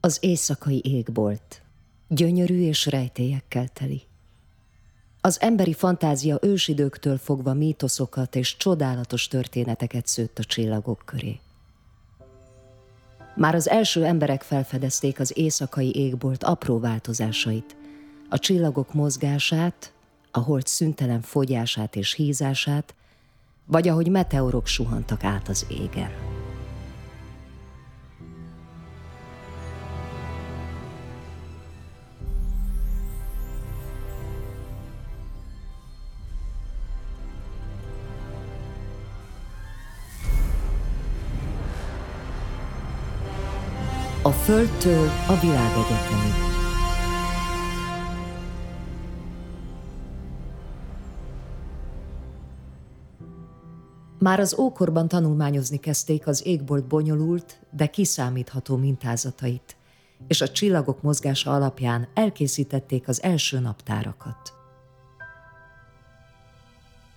Az éjszakai égbolt, gyönyörű és rejtélyekkel teli. Az emberi fantázia ősidőktől fogva mítoszokat és csodálatos történeteket szőtt a csillagok köré. Már az első emberek felfedezték az éjszakai égbolt apró változásait, a csillagok mozgását, a hold szüntelen fogyását és hízását, vagy ahogy meteorok suhantak át az égen. Földtől a világegyetemig. Már az ókorban tanulmányozni kezdték az égbolt bonyolult, de kiszámítható mintázatait, és a csillagok mozgása alapján elkészítették az első naptárakat.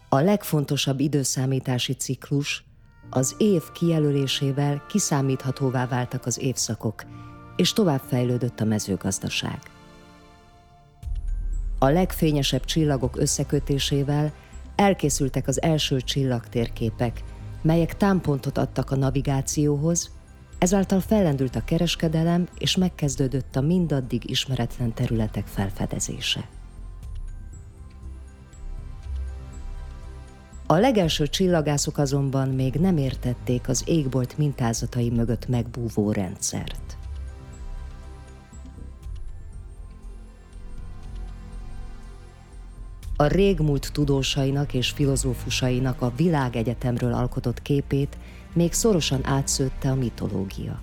A legfontosabb időszámítási ciklus az év kijelölésével kiszámíthatóvá váltak az évszakok, és továbbfejlődött a mezőgazdaság. A legfényesebb csillagok összekötésével elkészültek az első csillagtérképek, melyek támpontot adtak a navigációhoz, ezáltal fellendült a kereskedelem, és megkezdődött a mindaddig ismeretlen területek felfedezése. A legelső csillagászok azonban még nem értették az égbolt mintázatai mögött megbúvó rendszert. A régmúlt tudósainak és filozófusainak a világegyetemről alkotott képét még szorosan átszőtte a mitológia.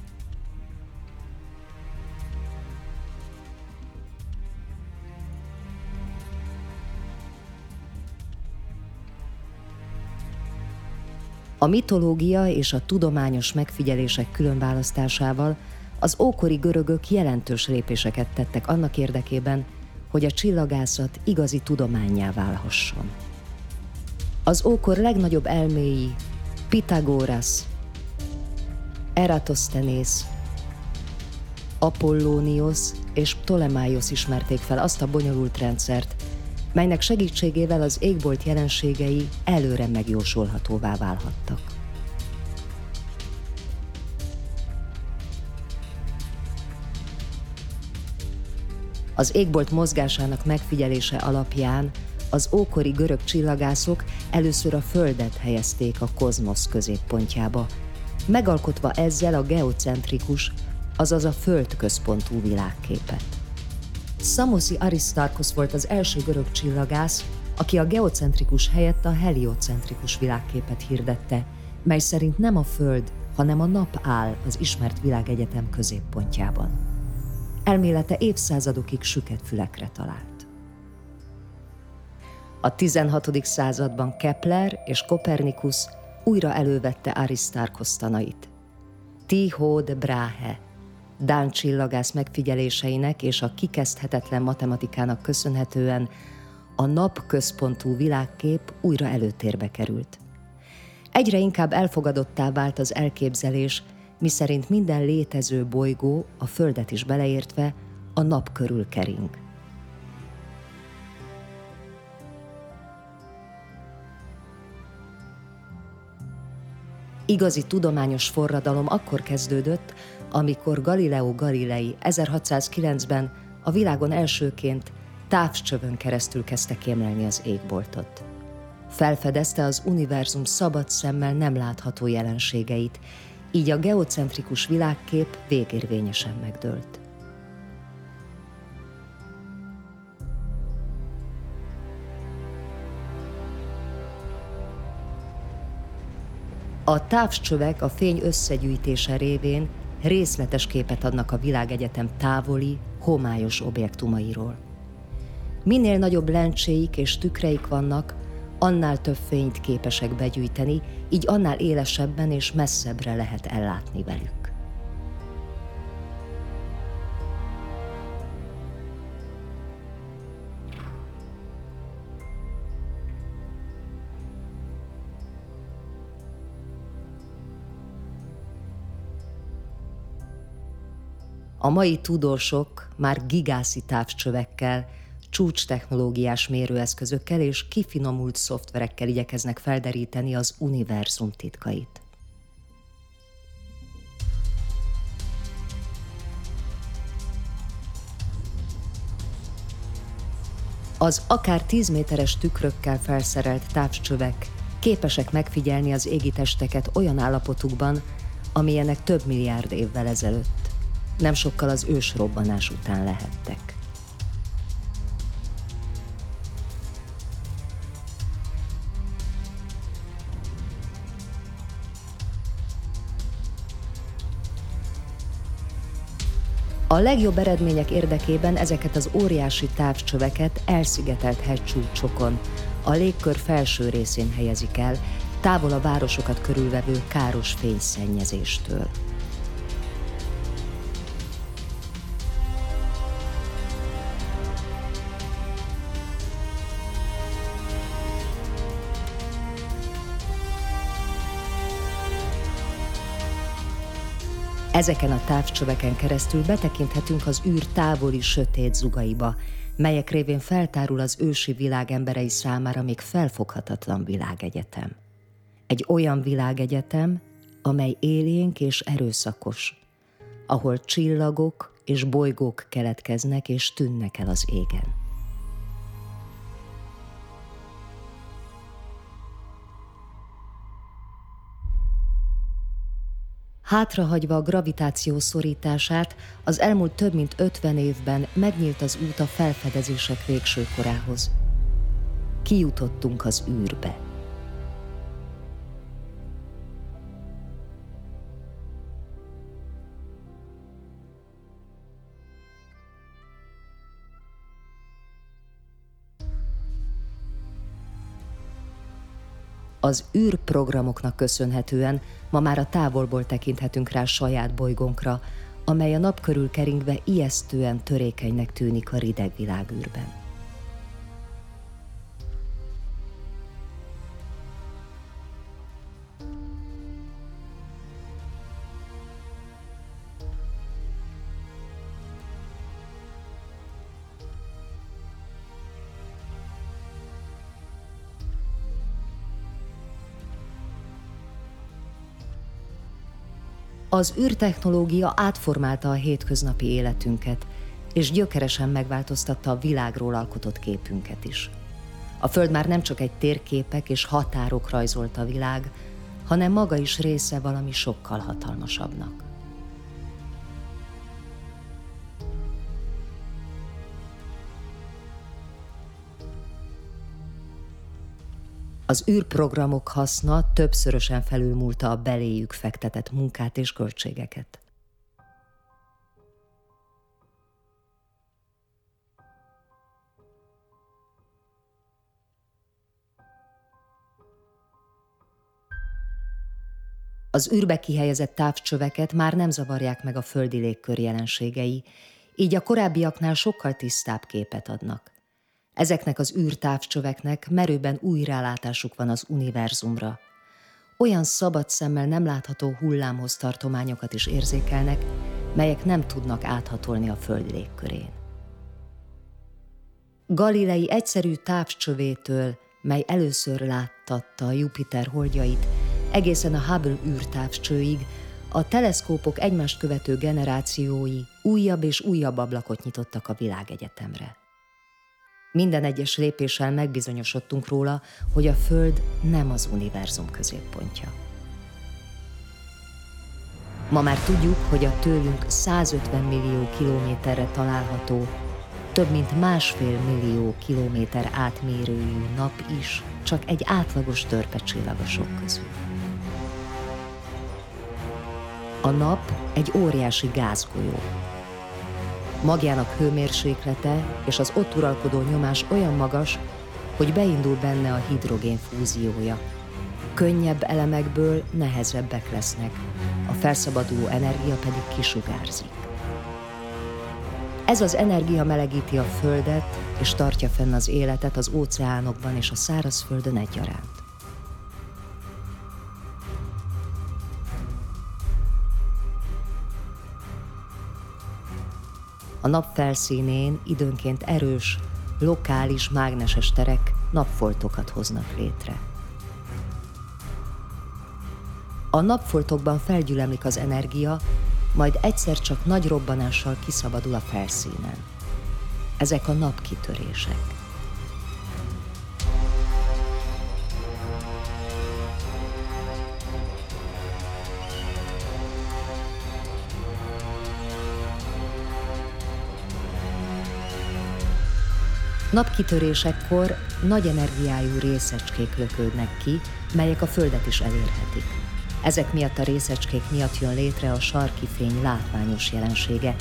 A mitológia és a tudományos megfigyelések különválasztásával az ókori görögök jelentős lépéseket tettek annak érdekében, hogy a csillagászat igazi tudományá válhasson. Az ókor legnagyobb elméi Pitagoras, Eratosthenes, Apollonios és Ptolemaios ismerték fel azt a bonyolult rendszert, melynek segítségével az égbolt jelenségei előre megjósolhatóvá válhattak. Az égbolt mozgásának megfigyelése alapján az ókori görög csillagászok először a Földet helyezték a kozmosz középpontjába, megalkotva ezzel a geocentrikus, azaz a Föld központú világképet. Szamoszi Aristarkos volt az első görög csillagász, aki a geocentrikus helyett a heliocentrikus világképet hirdette, mely szerint nem a Föld, hanem a nap áll az ismert világegyetem középpontjában. Elmélete évszázadokig süket fülekre talált. A 16. században Kepler és Kopernikus újra elővette Aristarkos tanait. Tycho de Brahe Dán csillagász megfigyeléseinek és a kikezdhetetlen matematikának köszönhetően a nap központú világkép újra előtérbe került. Egyre inkább elfogadottá vált az elképzelés, miszerint minden létező bolygó, a Földet is beleértve, a nap körül kering. Igazi tudományos forradalom akkor kezdődött, amikor Galileo Galilei 1609-ben a világon elsőként távcsövön keresztül kezdte kémlelni az égboltot. Felfedezte az univerzum szabad szemmel nem látható jelenségeit, így a geocentrikus világkép végérvényesen megdőlt. A távcsövek a fény összegyűjtése révén részletes képet adnak a világegyetem távoli, homályos objektumairól. Minél nagyobb lencséik és tükreik vannak, annál több fényt képesek begyűjteni, így annál élesebben és messzebbre lehet ellátni velük. A mai tudósok már gigászi távcsövekkel, csúcs technológiás mérőeszközökkel és kifinomult szoftverekkel igyekeznek felderíteni az univerzum titkait. Az akár 10 méteres tükrökkel felszerelt távcsövek képesek megfigyelni az égitesteket olyan állapotukban, amilyenek több milliárd évvel ezelőtt, nem sokkal az ősrobbanás után lehettek. A legjobb eredmények érdekében ezeket az óriási távcsöveket elszigetelt hegycsúcsokon, a légkör felső részén helyezik el, távol a városokat körülvevő káros fényszennyezéstől. Ezeken a távcsöveken keresztül betekinthetünk az űr távoli sötét zugaiba, melyek révén feltárul az ősi világ emberei számára még felfoghatatlan világegyetem. Egy olyan világegyetem, amely élénk és erőszakos, ahol csillagok és bolygók keletkeznek és tűnnek el az égen. Hátrahagyva a gravitáció szorítását, az elmúlt több mint 50 évben megnyílt az út a felfedezések végső korához. Kijutottunk az űrbe. Az űrprogramoknak köszönhetően ma már a távolból tekinthetünk rá saját bolygónkra, amely a nap körül keringve ijesztően törékenynek tűnik a rideg világűrben. Az űrtechnológia átformálta a hétköznapi életünket, és gyökeresen megváltoztatta a világról alkotott képünket is. A Föld már nem csak egy térképek és határok rajzolta a világ, hanem maga is része valami sokkal hatalmasabbnak. Az űrprogramok haszna többszörösen felülmúlta a beléjük fektetett munkát és költségeket. Az űrbe kihelyezett távcsöveket már nem zavarják meg a földi légkör jelenségei, így a korábbiaknál sokkal tisztább képet adnak. Ezeknek az űrtávcsöveknek merőben új rálátásuk van az univerzumra. Olyan szabad szemmel nem látható hullámhoz tartományokat is érzékelnek, melyek nem tudnak áthatolni a Föld légkörén. Galilei egyszerű távcsövétől, mely először láttatta a Jupiter holdjait, egészen a Hubble űrtávcsőig, a teleszkópok egymást követő generációi újabb és újabb ablakot nyitottak a világegyetemre. Minden egyes lépéssel megbizonyosodtunk róla, hogy a Föld nem az univerzum középpontja. Ma már tudjuk, hogy a tőlünk 150 millió kilométerre található, több mint másfél millió kilométer átmérőjű nap is csak egy átlagos törpecsillagosok közül. A nap egy óriási gázgolyó, Magjának hőmérséklete és az ott uralkodó nyomás olyan magas, hogy beindul benne a hidrogén fúziója. Könnyebb elemekből nehezebbek lesznek, a felszabaduló energia pedig kisugárzik. Ez az energia melegíti a Földet és tartja fenn az életet az óceánokban és a szárazföldön egyaránt. A nap felszínén időnként erős, lokális mágneses terek napfoltokat hoznak létre. A napfoltokban felgyülemlik az energia, majd egyszer csak nagy robbanással kiszabadul a felszínen. Ezek a napkitörések. Napkitörésekkor nagy energiájú részecskék lökődnek ki, melyek a Földet is elérhetik. Ezek miatt a részecskék miatt jön létre a sarki fény látványos jelensége,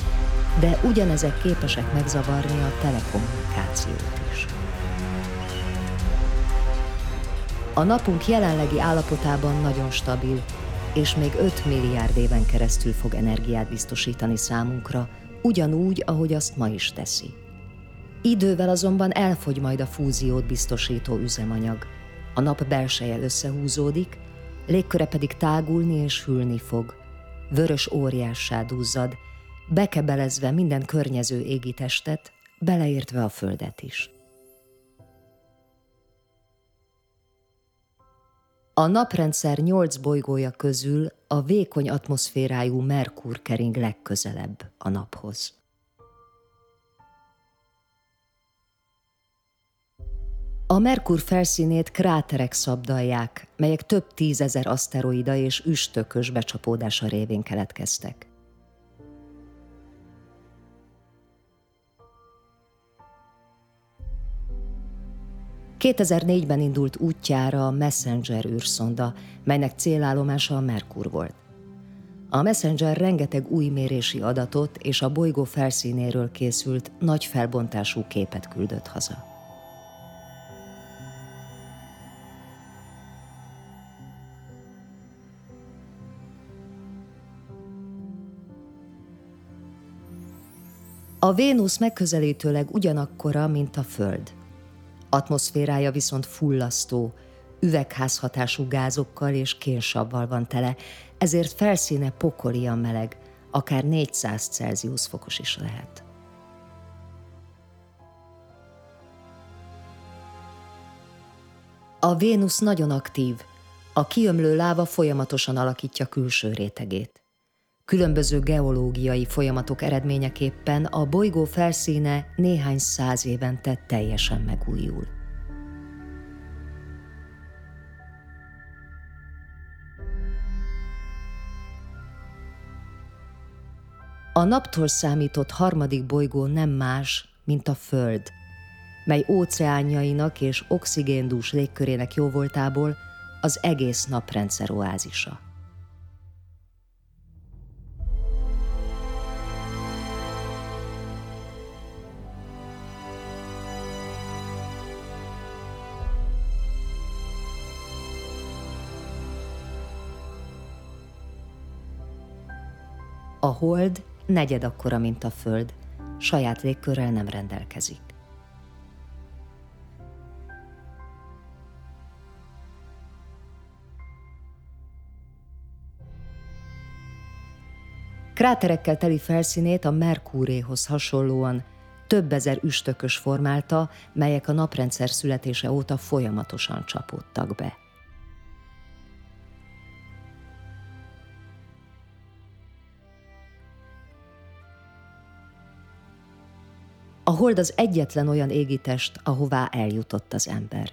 de ugyanezek képesek megzavarni a telekommunikációt is. A napunk jelenlegi állapotában nagyon stabil, és még 5 milliárd éven keresztül fog energiát biztosítani számunkra, ugyanúgy, ahogy azt ma is teszi. Idővel azonban elfogy majd a fúziót biztosító üzemanyag. A nap belseje összehúzódik, légköre pedig tágulni és hűlni fog. Vörös óriássá duzzad, bekebelezve minden környező égitestet, beleértve a földet is. A naprendszer nyolc bolygója közül a vékony atmoszférájú Merkur kering legközelebb a naphoz. A Merkur felszínét kráterek szabdalják, melyek több tízezer aszteroida és üstökös becsapódása révén keletkeztek. ...2004-ben indult útjára a Messenger űrszonda, melynek célállomása a Merkur volt. A Messenger rengeteg új mérési adatot és a bolygó felszínéről készült nagy felbontású képet küldött haza. A Vénusz megközelítőleg ugyanakkora, mint a Föld. Atmoszférája viszont fullasztó, üvegházhatású gázokkal és kénsavval van tele, ezért felszíne pokolian meleg, akár 400 Celsius fokos is lehet. A Vénusz nagyon aktív, a kiömlő láva folyamatosan alakítja külső rétegét. Különböző geológiai folyamatok eredményeképpen a bolygó felszíne néhány száz évente teljesen megújul. A naptól számított harmadik bolygó nem más, mint a Föld, mely óceánjainak és oxigéndús légkörének jóvoltából az egész naprendszer oázisa. A hold negyed akkora, mint a Föld, saját légkörrel nem rendelkezik. Kráterekkel teli felszínét a Merkúréhoz hasonlóan több ezer üstökös formálta, melyek a naprendszer születése óta folyamatosan csapódtak be. A hold az egyetlen olyan égitest, ahová eljutott az ember.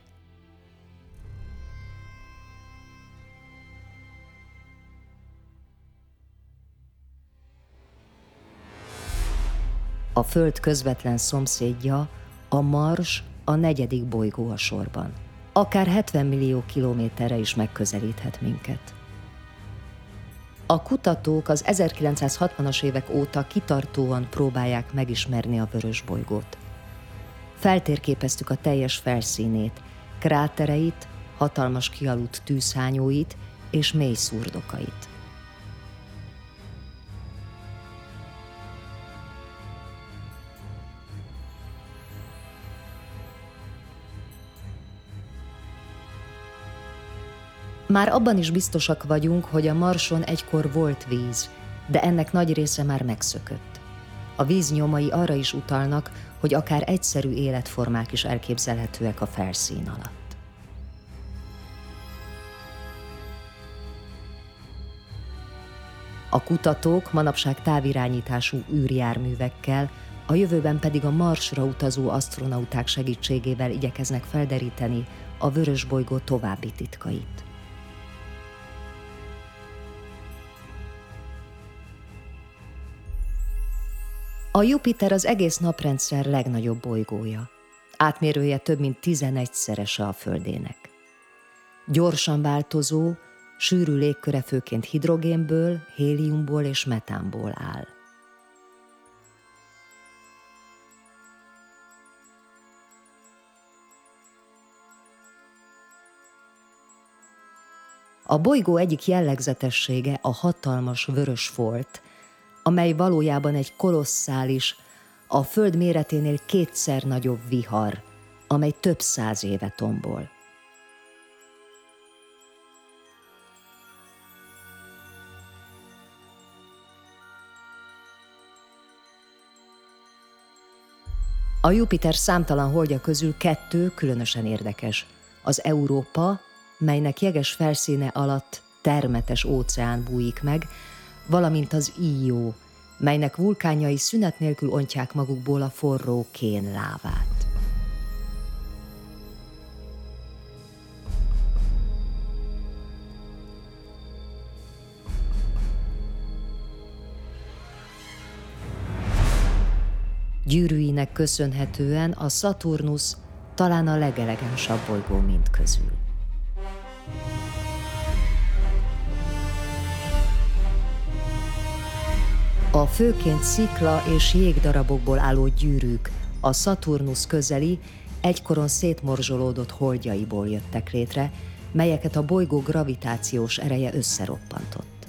A Föld közvetlen szomszédja, a Mars a negyedik bolygó a sorban. Akár 70 millió kilométerre is megközelíthet minket. A kutatók az 1960-as évek óta kitartóan próbálják megismerni a vörös bolygót. Feltérképeztük a teljes felszínét, krátereit, hatalmas kialudt tűzhányóit és mély szurdokait. Már abban is biztosak vagyunk, hogy a Marson egykor volt víz, de ennek nagy része már megszökött. A víz nyomai arra is utalnak, hogy akár egyszerű életformák is elképzelhetőek a felszín alatt. A kutatók manapság távirányítású űrjárművekkel, a jövőben pedig a Marsra utazó asztronauták segítségével igyekeznek felderíteni a vörös bolygó további titkait. A Jupiter az egész naprendszer legnagyobb bolygója. Átmérője több mint 11-szerese a Földének. Gyorsan változó, sűrű légköre főként hidrogénből, héliumból és metánból áll. A bolygó egyik jellegzetessége a hatalmas vörös folt, amely valójában egy kolosszális, a Föld méreténél kétszer nagyobb vihar, amely több száz éve tombol. A Jupiter számtalan holdja közül kettő különösen érdekes. Az Európa, melynek jeges felszíne alatt termetes óceán bújik meg, valamint az Íjó, melynek vulkányai szünet nélkül ontják magukból a forró kén lávát. Gyűrűinek köszönhetően a Saturnus talán a legelegánsabb bolygó mind közül. A főként szikla és jégdarabokból álló gyűrűk a Saturnus közeli, egykoron szétmorzsolódott holdjaiból jöttek létre, melyeket a bolygó gravitációs ereje összeroppantott.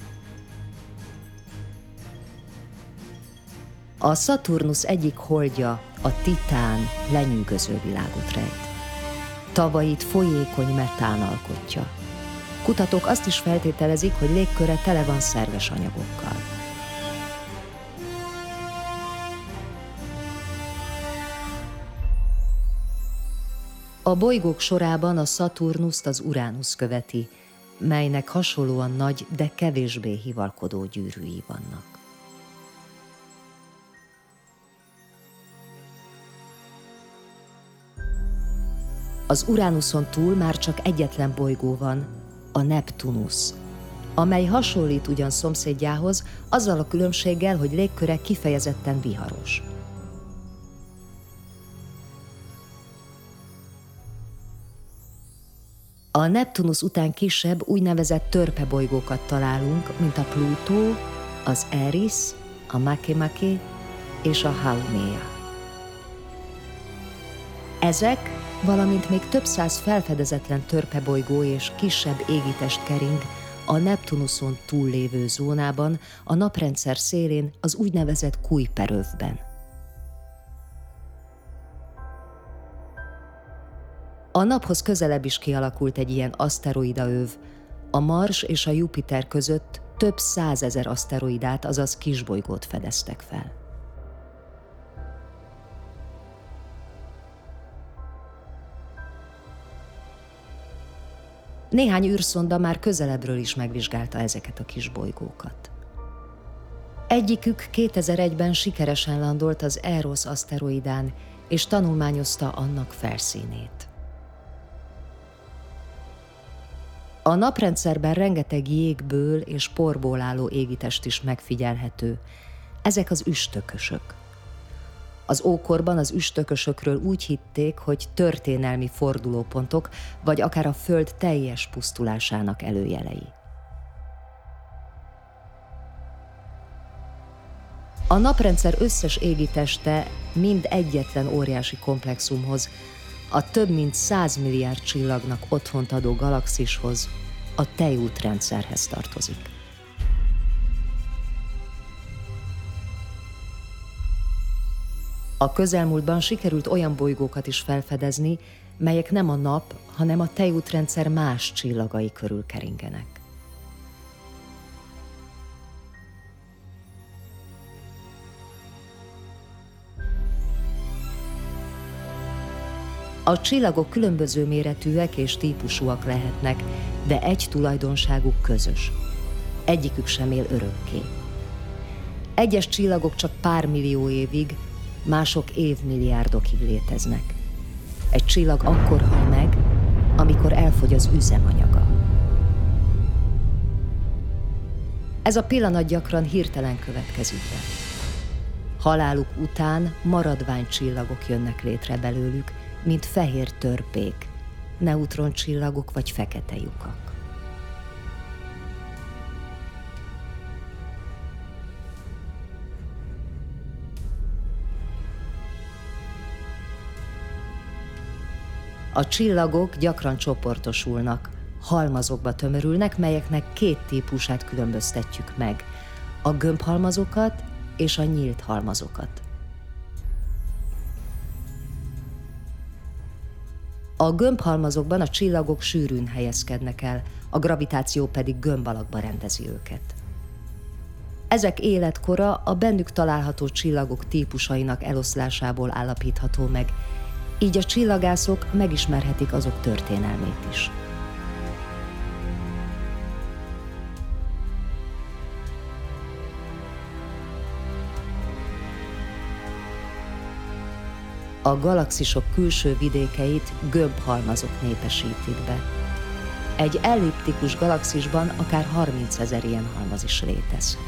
A Saturnus egyik holdja, a Titán lenyűgöző világot rejt. Tavait folyékony metán alkotja. Kutatók azt is feltételezik, hogy légköre tele van szerves anyagokkal. A bolygók sorában a Saturnust az Uránusz követi, melynek hasonlóan nagy, de kevésbé hivalkodó gyűrűi vannak. Az Uránuszon túl már csak egyetlen bolygó van, a Neptunus, amely hasonlít ugyan szomszédjához, azzal a különbséggel, hogy légköre kifejezetten viharos. A Neptunus után kisebb úgynevezett törpebolygókat találunk, mint a Plutó, az Eris, a Makemake és a Haumea. Ezek, valamint még több száz felfedezetlen törpebolygó és kisebb égitest kering a Neptunuson túllévő zónában, a naprendszer szélén, az úgynevezett Kuiperövben. A naphoz közelebb is kialakult egy ilyen aszteroidaöv. A Mars és a Jupiter között több százezer aszteroidát, azaz kisbolygót fedeztek fel. Néhány űrszonda már közelebbről is megvizsgálta ezeket a kisbolygókat. Egyikük 2001-ben sikeresen landolt az Eros aszteroidán, és tanulmányozta annak felszínét. A naprendszerben rengeteg jégből és porból álló égitest is megfigyelhető. Ezek az üstökösök. Az ókorban az üstökösökről úgy hitték, hogy történelmi fordulópontok, vagy akár a Föld teljes pusztulásának előjelei. A naprendszer összes égiteste mind egyetlen óriási komplexumhoz, a több mint 100 milliárd csillagnak otthont adó galaxishoz, a tejútrendszerhez tartozik. A közelmúltban sikerült olyan bolygókat is felfedezni, melyek nem a nap, hanem a tejútrendszer más csillagai körül keringenek. A csillagok különböző méretűek és típusúak lehetnek, de egy tulajdonságuk közös. Egyikük sem él örökké. Egyes csillagok csak pár millió évig, mások évmilliárdokig léteznek. Egy csillag akkor hal meg, amikor elfogy az üzemanyaga. Ez a pillanat gyakran hirtelen következik be. Haláluk után maradványcsillagok jönnek létre belőlük, mint fehér törpék, neutroncsillagok vagy fekete lyukak. A csillagok gyakran csoportosulnak, halmazokba tömörülnek, melyeknek két típusát különböztetjük meg, a gömbhalmazokat és a nyílt halmazokat. A gömbhalmazokban a csillagok sűrűn helyezkednek el, a gravitáció pedig gömb alakba rendezi őket. Ezek életkora a bennük található csillagok típusainak eloszlásából állapítható meg, így a csillagászok megismerhetik azok történelmét is. A galaxisok külső vidékeit gömbhalmazok népesítik be. Egy elliptikus galaxisban akár 30 ezer ilyen halmaz is létezhet.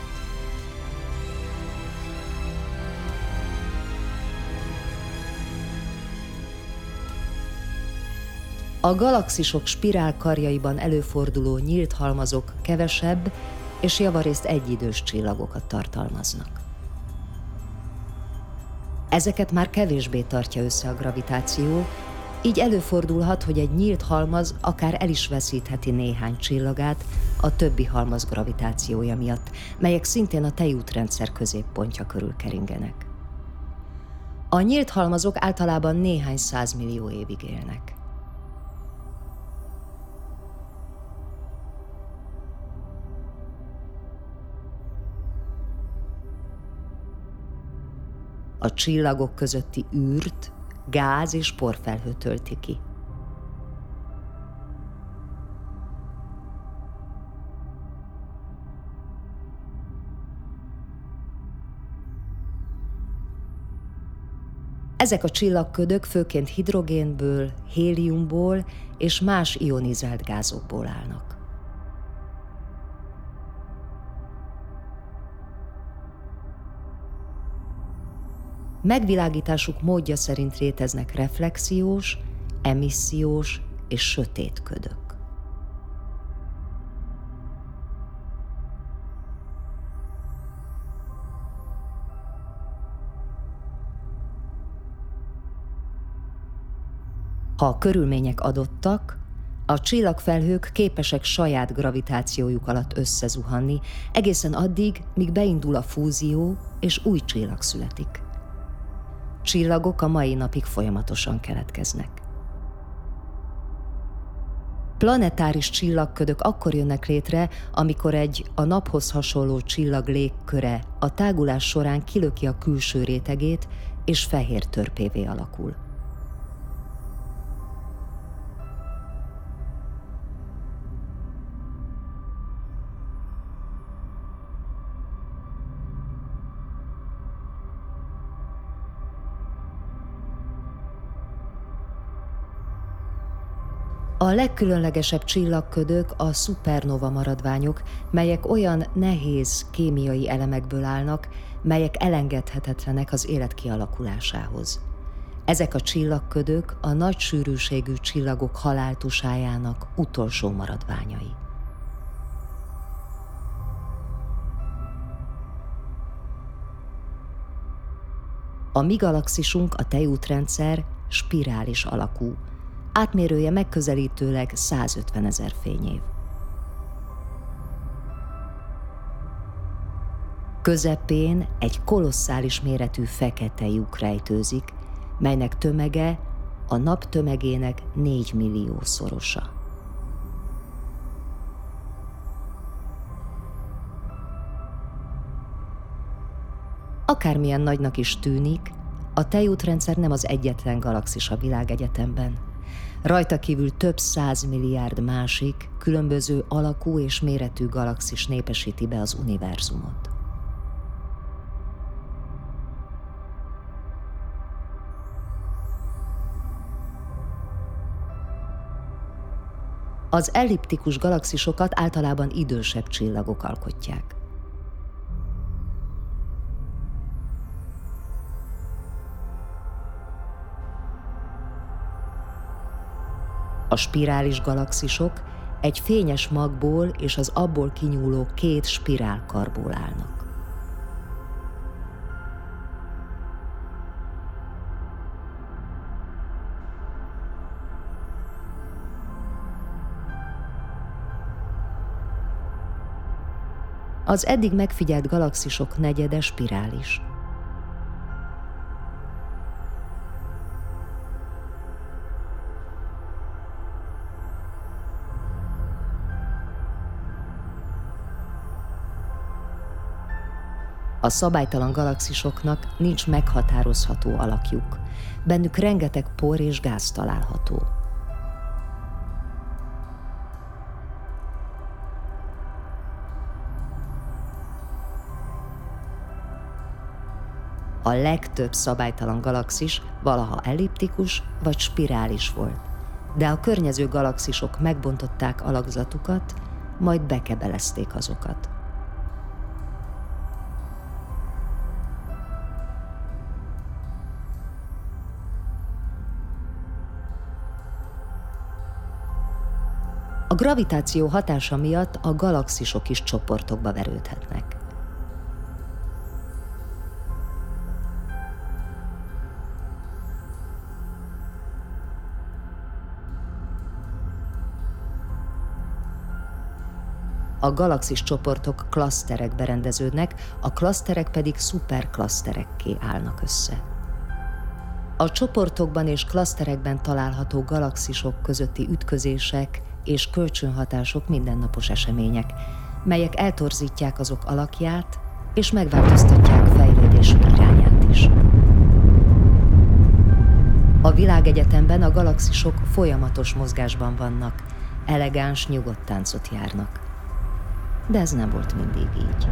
A galaxisok spirálkarjaiban előforduló nyílt halmazok kevesebb és javarészt egyidős csillagokat tartalmaznak. Ezeket már kevésbé tartja össze a gravitáció, így előfordulhat, hogy egy nyílt halmaz akár el is veszítheti néhány csillagát a többi halmaz gravitációja miatt, melyek szintén a tejútrendszer középpontja körül keringenek. A nyílt halmazok általában néhány százmillió évig élnek. A csillagok közötti űrt gáz és porfelhő tölti ki. Ezek a csillagködök főként hidrogénből, héliumból és más ionizált gázokból állnak. Megvilágításuk módja szerint léteznek reflexiós, emissziós és sötét ködök. Ha a körülmények adottak, a csillagfelhők képesek saját gravitációjuk alatt összezuhanni, egészen addig, míg beindul a fúzió és új csillag születik csillagok a mai napig folyamatosan keletkeznek. Planetáris csillagködök akkor jönnek létre, amikor egy a naphoz hasonló csillag légköre a tágulás során kilöki a külső rétegét, és fehér törpévé alakul. A legkülönlegesebb csillagködök a szupernova maradványok, melyek olyan nehéz kémiai elemekből állnak, melyek elengedhetetlenek az élet kialakulásához. Ezek a csillagködök a nagy sűrűségű csillagok haláltusájának utolsó maradványai. A mi galaxisunk, a tejútrendszer spirális alakú, átmérője megközelítőleg 150 ezer fényév. Közepén egy kolosszális méretű fekete lyuk rejtőzik, melynek tömege a nap tömegének 4 millió szorosa. Akármilyen nagynak is tűnik, A tejútrendszer nem az egyetlen galaxis a világegyetemben. Rajta kívül több száz milliárd másik, különböző alakú és méretű galaxis népesíti be az univerzumot. Az elliptikus galaxisokat általában idősebb csillagok alkotják. A spirális galaxisok egy fényes magból és az abból kinyúló két spirálkarból állnak. Az eddig megfigyelt galaxisok negyede spirális. A szabálytalan galaxisoknak nincs meghatározható alakjuk. Bennük rengeteg por és gáz található. A legtöbb szabálytalan galaxis valaha elliptikus vagy spirális volt, de a környező galaxisok megbontották alakzatukat, majd bekebelezték azokat. Gravitáció hatása miatt a galaxisok is csoportokba verődhetnek. A galaxis csoportok klaszterekbe rendeződnek, a klaszterek pedig szuperklaszterekké állnak össze. A csoportokban és klaszterekben található galaxisok közötti ütközések és kölcsönhatások mindennapos események, melyek eltorzítják azok alakját és megváltoztatják fejlődésük irányát is. A világegyetemben a galaxisok folyamatos mozgásban vannak, elegáns, nyugodt táncot járnak de ez nem volt mindig így.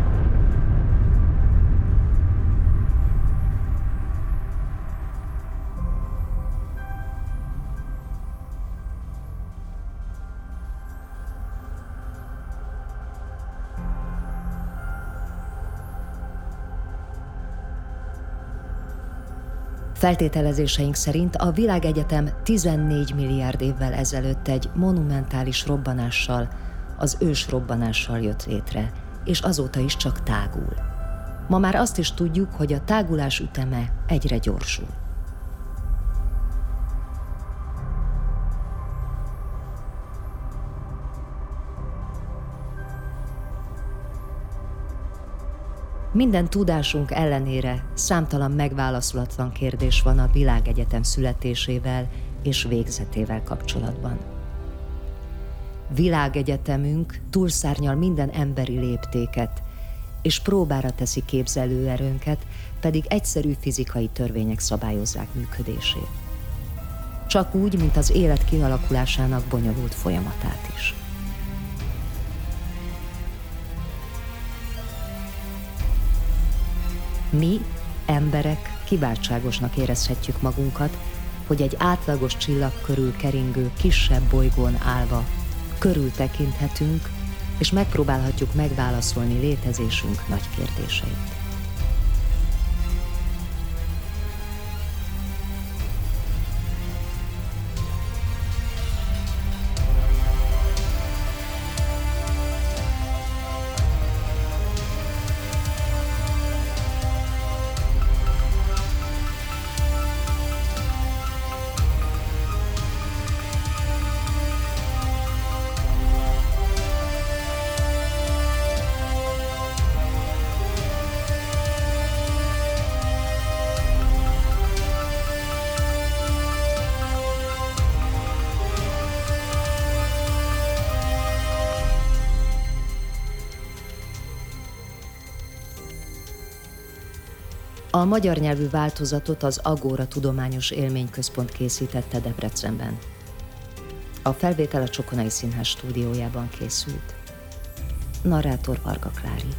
Feltételezéseink szerint a világegyetem 14 milliárd évvel ezelőtt egy monumentális robbanással az ős robbanással jött létre, és azóta is csak tágul. Ma már azt is tudjuk, hogy a tágulás üteme egyre gyorsul. Minden tudásunk ellenére számtalan megválaszolatlan kérdés van a világegyetem születésével és végzetével kapcsolatban. Világegyetemünk túlszárnyal minden emberi léptéket, és próbára teszi képzelőerőnket, pedig egyszerű fizikai törvények szabályozzák működését. Csak úgy, mint az élet kialakulásának bonyolult folyamatát is. Mi, emberek, kiváltságosnak érezhetjük magunkat, hogy egy átlagos csillag körül keringő kisebb bolygón állva körültekinthetünk, és megpróbálhatjuk megválaszolni létezésünk nagy kérdéseit. A magyar nyelvű változatot az Agóra Tudományos Élményközpont készítette Debrecenben. A felvétel a Csokonai Színház stúdiójában készült. Narrátor Varga Klári.